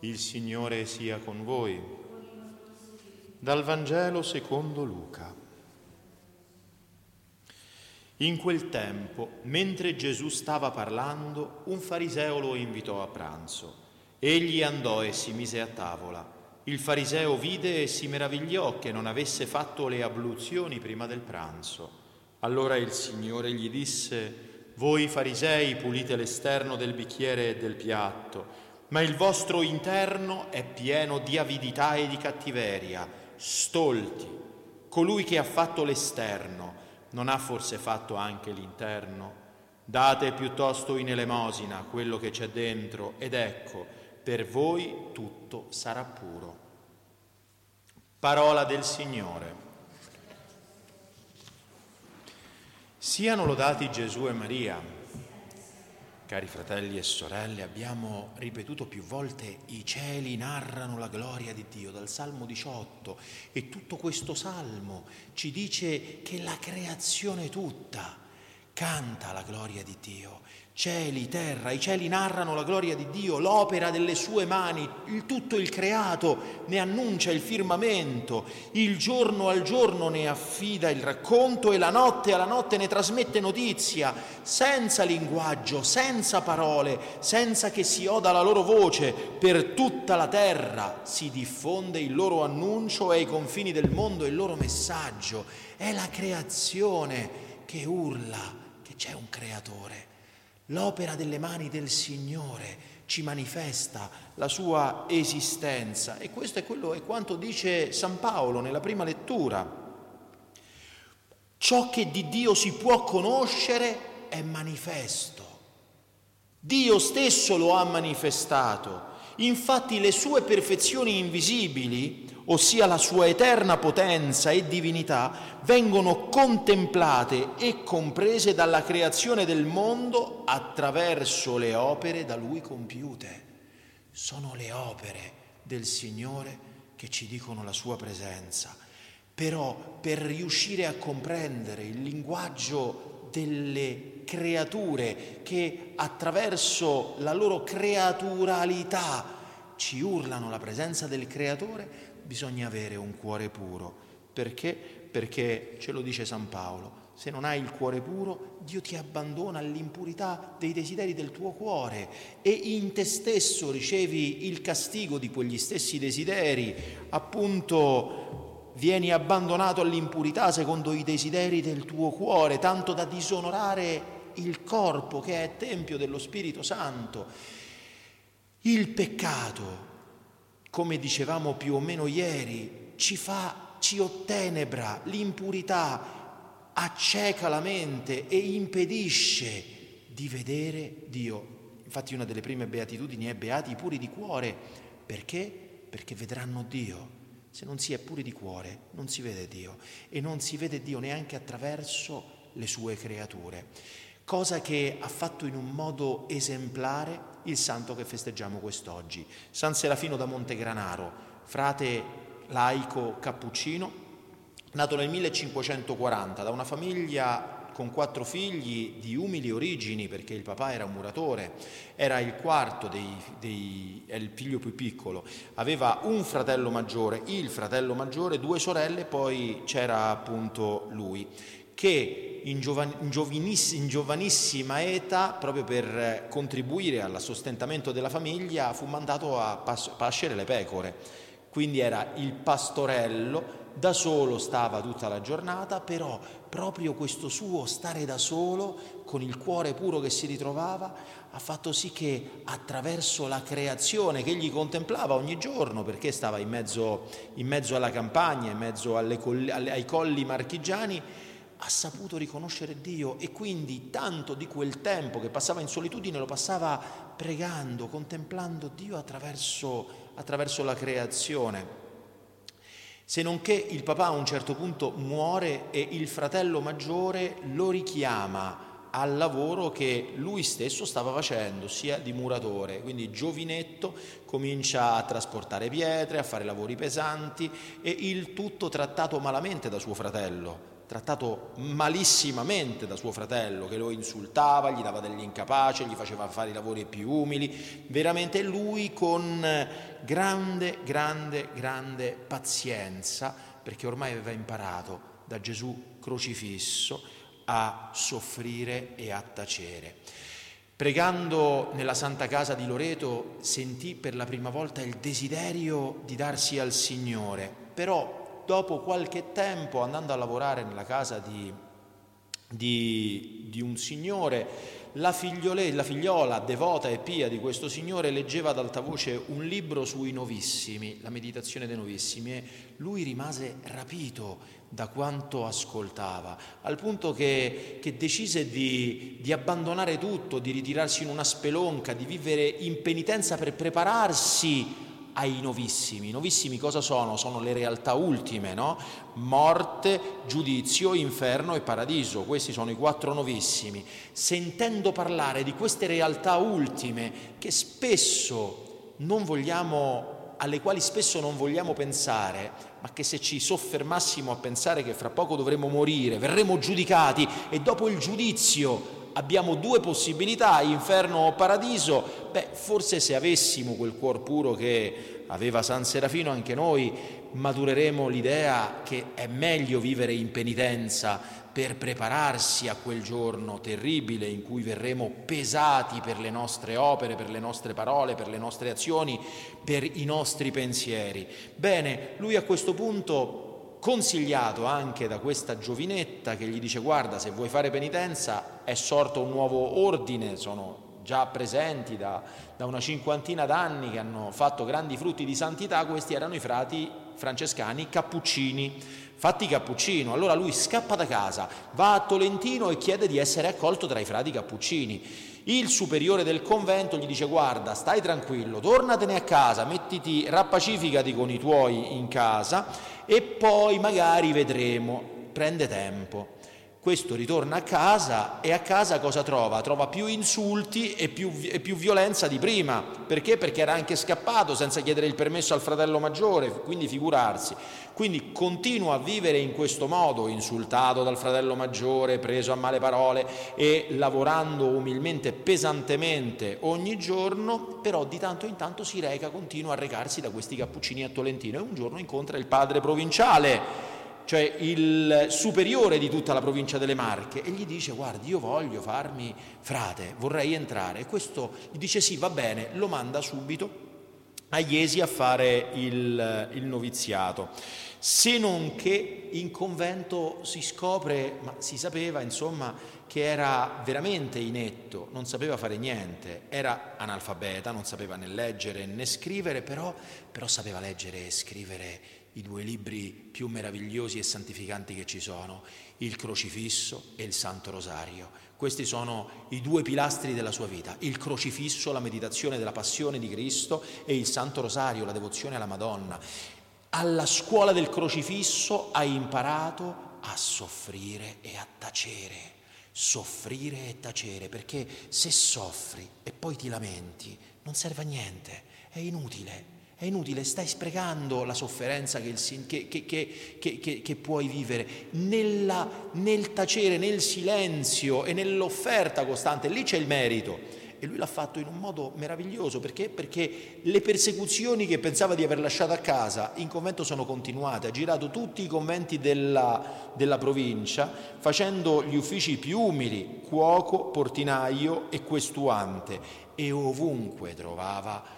Il Signore sia con voi. Dal Vangelo secondo Luca. In quel tempo, mentre Gesù stava parlando, un fariseo lo invitò a pranzo. Egli andò e si mise a tavola. Il fariseo vide e si meravigliò che non avesse fatto le abluzioni prima del pranzo. Allora il Signore gli disse, Voi farisei pulite l'esterno del bicchiere e del piatto, ma il vostro interno è pieno di avidità e di cattiveria, stolti. Colui che ha fatto l'esterno non ha forse fatto anche l'interno? Date piuttosto in elemosina quello che c'è dentro ed ecco, per voi tutto sarà puro. Parola del Signore. Siano lodati Gesù e Maria Cari fratelli e sorelle, abbiamo ripetuto più volte i cieli narrano la gloria di Dio dal Salmo 18 e tutto questo salmo ci dice che la creazione tutta canta la gloria di Dio. Cieli, terra, i cieli narrano la gloria di Dio, l'opera delle sue mani, il tutto il creato ne annuncia il firmamento, il giorno al giorno ne affida il racconto e la notte alla notte ne trasmette notizia, senza linguaggio, senza parole, senza che si oda la loro voce, per tutta la terra si diffonde il loro annuncio e ai confini del mondo il loro messaggio. È la creazione che urla c'è un creatore. L'opera delle mani del Signore ci manifesta la sua esistenza e questo è, quello, è quanto dice San Paolo nella prima lettura. Ciò che di Dio si può conoscere è manifesto. Dio stesso lo ha manifestato. Infatti le sue perfezioni invisibili ossia la sua eterna potenza e divinità, vengono contemplate e comprese dalla creazione del mondo attraverso le opere da lui compiute. Sono le opere del Signore che ci dicono la sua presenza. Però per riuscire a comprendere il linguaggio delle creature che attraverso la loro creaturalità ci urlano la presenza del Creatore, bisogna avere un cuore puro. Perché? Perché ce lo dice San Paolo, se non hai il cuore puro, Dio ti abbandona all'impurità dei desideri del tuo cuore e in te stesso ricevi il castigo di quegli stessi desideri, appunto vieni abbandonato all'impurità secondo i desideri del tuo cuore, tanto da disonorare il corpo che è tempio dello Spirito Santo. Il peccato come dicevamo più o meno ieri, ci fa, ci ottenebra l'impurità, acceca la mente e impedisce di vedere Dio. Infatti una delle prime beatitudini è beati puri di cuore. Perché? Perché vedranno Dio. Se non si è puri di cuore non si vede Dio e non si vede Dio neanche attraverso le sue creature cosa che ha fatto in un modo esemplare il santo che festeggiamo quest'oggi. San Serafino da Montegranaro, frate laico cappuccino, nato nel 1540 da una famiglia con quattro figli di umili origini perché il papà era un muratore, era il quarto dei, dei è il figlio più piccolo, aveva un fratello maggiore, il fratello maggiore, due sorelle, poi c'era appunto lui che in, giovan- in, giovaniss- in, giovanissima età, proprio per contribuire al sostentamento della famiglia, fu mandato a pas- pascere le pecore. Quindi era il pastorello, da solo stava tutta la giornata, però proprio questo suo stare da solo, con il cuore puro che si ritrovava, ha fatto sì che attraverso la creazione che egli contemplava ogni giorno, perché stava in mezzo, in mezzo alla campagna, in mezzo alle, alle, ai colli marchigiani, ha saputo riconoscere Dio e quindi tanto di quel tempo che passava in solitudine lo passava pregando, contemplando Dio attraverso, attraverso la creazione. Se non che il papà a un certo punto muore e il fratello maggiore lo richiama al lavoro che lui stesso stava facendo, sia di muratore, quindi giovinetto comincia a trasportare pietre, a fare lavori pesanti e il tutto trattato malamente da suo fratello trattato malissimamente da suo fratello che lo insultava, gli dava degli incapaci, gli faceva fare i lavori più umili, veramente lui con grande, grande, grande pazienza, perché ormai aveva imparato da Gesù crocifisso a soffrire e a tacere. Pregando nella Santa Casa di Loreto sentì per la prima volta il desiderio di darsi al Signore, però dopo qualche tempo, andando a lavorare nella casa di, di, di un signore, la, la figliola devota e pia di questo signore leggeva ad alta voce un libro sui novissimi, la meditazione dei novissimi, e lui rimase rapito da quanto ascoltava, al punto che, che decise di, di, abbandonare tutto, di ritirarsi in una spelonca, di vivere in penitenza per prepararsi ai novissimi. I novissimi cosa sono? Sono le realtà ultime, no? Morte, giudizio, inferno e paradiso. Questi sono i quattro novissimi. Sentendo parlare di queste realtà ultime che spesso non vogliamo alle quali spesso non vogliamo pensare, ma che se ci soffermassimo a pensare che fra poco dovremo morire, verremo giudicati e dopo il giudizio abbiamo due possibilità, inferno o paradiso, beh, forse se avessimo quel cuor puro che aveva San Serafino anche noi, matureremo l'idea che è meglio vivere in penitenza per prepararsi a quel giorno terribile in cui verremo pesati per le nostre opere, per le nostre parole, per le nostre azioni, per i nostri pensieri. Bene, lui a questo punto consigliato anche da questa giovinetta che gli dice guarda se vuoi fare penitenza è sorto un nuovo ordine, sono già presenti da, da una cinquantina d'anni che hanno fatto grandi frutti di santità, questi erano i frati francescani cappuccini, fatti cappuccino. Allora lui scappa da casa, va a Tolentino e chiede di essere accolto tra i frati cappuccini. Il superiore del convento gli dice guarda, stai tranquillo, tornatene a casa, mettiti, rappacificati con i tuoi in casa e poi magari vedremo, prende tempo. Questo ritorna a casa e a casa cosa trova? Trova più insulti e più, e più, violenza di prima. Perché? Perché era anche scappato senza chiedere il permesso al fratello maggiore, quindi figurarsi. Quindi continua a vivere in questo modo, insultato dal fratello maggiore, preso a male parole e lavorando umilmente, pesantemente ogni giorno, però di tanto in tanto si reca, continua a recarsi da questi cappuccini a Tolentino e un giorno incontra il padre provinciale cioè il superiore di tutta la provincia delle Marche, e gli dice guardi io voglio farmi frate, vorrei entrare. E questo gli dice sì, va bene, lo manda subito a Iesi a fare il, il noviziato. Se non che in convento si scopre, ma si sapeva insomma che era veramente inetto, non sapeva fare niente, era analfabeta, non sapeva né leggere né scrivere, però, però sapeva leggere e scrivere i due libri più meravigliosi e santificanti che ci sono, il crocifisso e il Santo Rosario. Questi sono i due pilastri della sua vita, il crocifisso, la meditazione della passione di Cristo e il Santo Rosario, la devozione alla Madonna. Alla scuola del crocifisso hai imparato a soffrire e a tacere, soffrire e tacere, perché se soffri e poi ti lamenti non serve a niente, è inutile è inutile, stai sprecando la sofferenza che, il, che, che, che puoi vivere nella, nel tacere, nel silenzio e nell'offerta costante. Lì c'è il merito. E lui l'ha fatto in un modo meraviglioso perché? Perché le persecuzioni che pensava di aver lasciato a casa in convento sono continuate. Ha girato tutti i conventi della, della provincia facendo gli uffici più umili, cuoco, portinaio e questuante, e ovunque trovava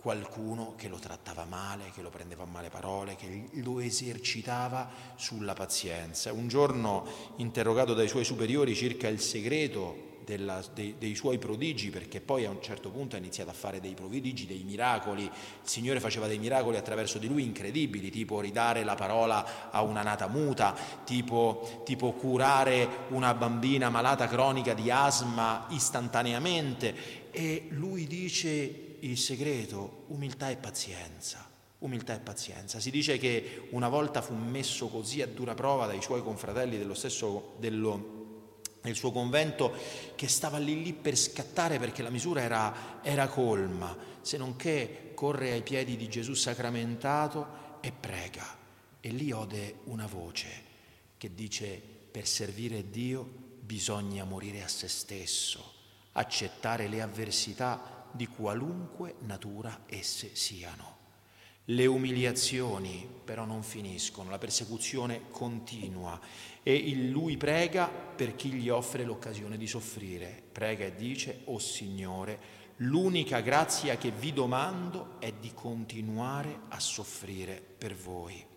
qualcuno che lo trattava male, che lo prendeva a male parole, che lo esercitava sulla pazienza. Un giorno, interrogato dai suoi superiori circa il segreto della, dei, dei, suoi prodigi, perché poi a un certo punto ha iniziato a fare dei prodigi, dei miracoli, il Signore faceva dei miracoli attraverso di lui incredibili, tipo ridare la parola a una nata muta, tipo, tipo curare una bambina malata cronica di asma istantaneamente. E lui dice il segreto, umiltà e pazienza. Umiltà e pazienza. Si dice che una volta fu messo così a dura prova dai suoi confratelli dello stesso dello, del suo convento che stava lì lì per scattare perché la misura era, era colma, se non che corre ai piedi di Gesù sacramentato e prega. E lì ode una voce che dice per servire Dio bisogna morire a se stesso, accettare le avversità di qualunque natura esse siano. Le umiliazioni però non finiscono, la persecuzione continua e lui prega per chi gli offre l'occasione di soffrire. Prega e dice, o oh Signore, l'unica grazia che vi domando è di continuare a soffrire per voi.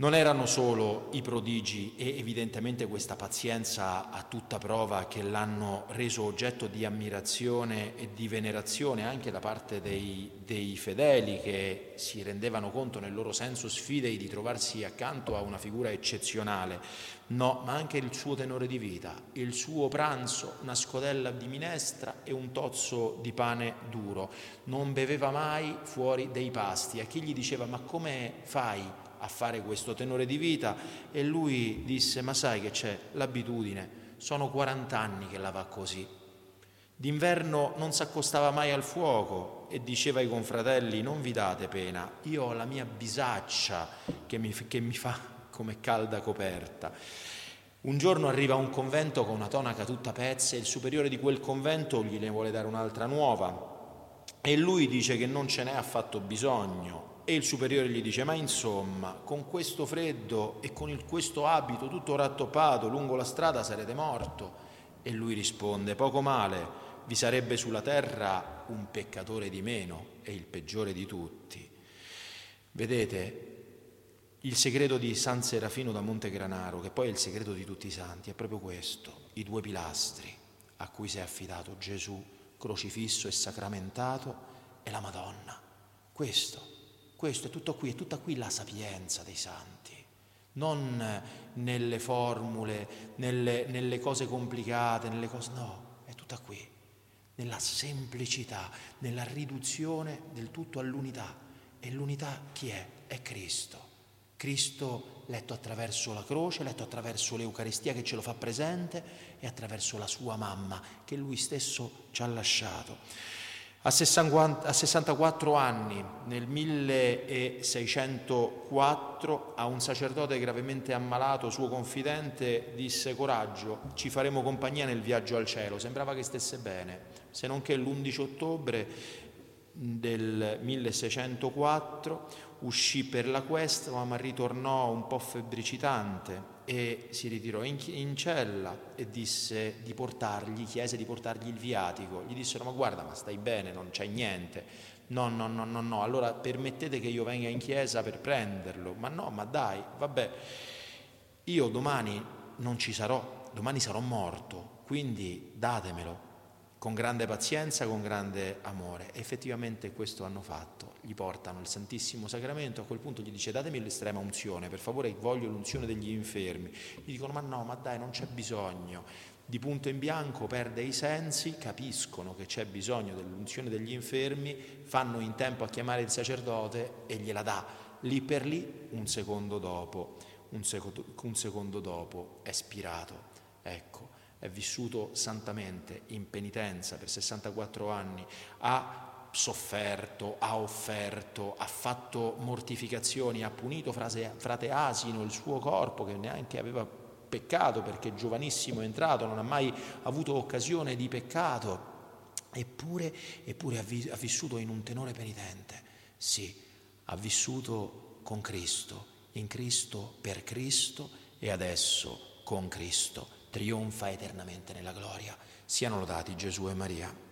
Non erano solo i prodigi e evidentemente questa pazienza a tutta prova che l'hanno reso oggetto di ammirazione e di venerazione anche da parte dei, dei fedeli che si rendevano conto nel loro senso sfidei di trovarsi accanto a una figura eccezionale, no, ma anche il suo tenore di vita, il suo pranzo, una scodella di minestra e un tozzo di pane duro. Non beveva mai fuori dei pasti. A chi gli diceva ma come fai? A fare questo tenore di vita e lui disse ma sai che c'è? L'abitudine, sono 40 anni che la va così. D'inverno non si accostava mai al fuoco e diceva ai confratelli non vi date pena, io ho la mia bisaccia che mi, che mi fa come calda coperta. Un giorno arriva a un convento con una tonaca tutta pezza e il superiore di quel convento gli ne vuole dare un'altra nuova. E lui dice che non ce n'è affatto bisogno e il superiore gli dice, ma insomma, con questo freddo e con il, questo abito tutto rattoppato lungo la strada sarete morto? E lui risponde, poco male, vi sarebbe sulla terra un peccatore di meno e il peggiore di tutti. Vedete, il segreto di San Serafino da Montegranaro, che poi è il segreto di tutti i santi, è proprio questo, i due pilastri a cui si è affidato Gesù, crocifisso e sacramentato, e la Madonna. Questo questo è tutto qui, è tutta qui la sapienza dei santi, non nelle formule, nelle, nelle cose complicate, nelle cose, no, è tutta qui, nella semplicità, nella riduzione del tutto all'unità. E l'unità chi è? È Cristo. Cristo letto attraverso la croce, letto attraverso l'Eucaristia che ce lo fa presente e attraverso la sua mamma che lui stesso ci ha lasciato. A 64 anni, nel 1604, a un sacerdote gravemente ammalato, suo confidente, disse coraggio, ci faremo compagnia nel viaggio al cielo. Sembrava che stesse bene, se non che l'11 ottobre del 1604 uscì per la questa, ma ritornò un po' febbricitante e si ritirò in, in, cella e disse di portargli, chiese di portargli il viatico. Gli dissero ma guarda ma stai bene, non c'è niente. No, no, no, no, no, allora permettete che io venga in chiesa per prenderlo. Ma no, ma dai, vabbè, io domani non ci sarò, domani sarò morto, quindi datemelo con grande pazienza, con grande amore. E effettivamente questo hanno fatto. Gli portano il Santissimo Sacramento, a quel punto gli dice datemi l'estrema unzione, per favore voglio l'unzione degli infermi. Gli dicono ma no, ma dai, non c'è bisogno. Di punto in bianco perde i sensi, capiscono che c'è bisogno dell'unzione degli infermi, fanno in tempo a chiamare il sacerdote e gliela dà. Lì per lì, un secondo dopo, un secondo, un secondo dopo è spirato. Ecco, è vissuto santamente, in penitenza per 64 anni, ha sofferto, ha offerto, ha fatto mortificazioni, ha punito frase, frate Asino, il suo corpo che neanche aveva peccato perché giovanissimo è entrato, non ha mai avuto occasione di peccato, eppure, eppure ha, vi, ha vissuto in un tenore penitente. Sì, ha vissuto con Cristo, in Cristo, per Cristo e adesso con Cristo trionfa eternamente nella gloria. Siano lodati Gesù e Maria.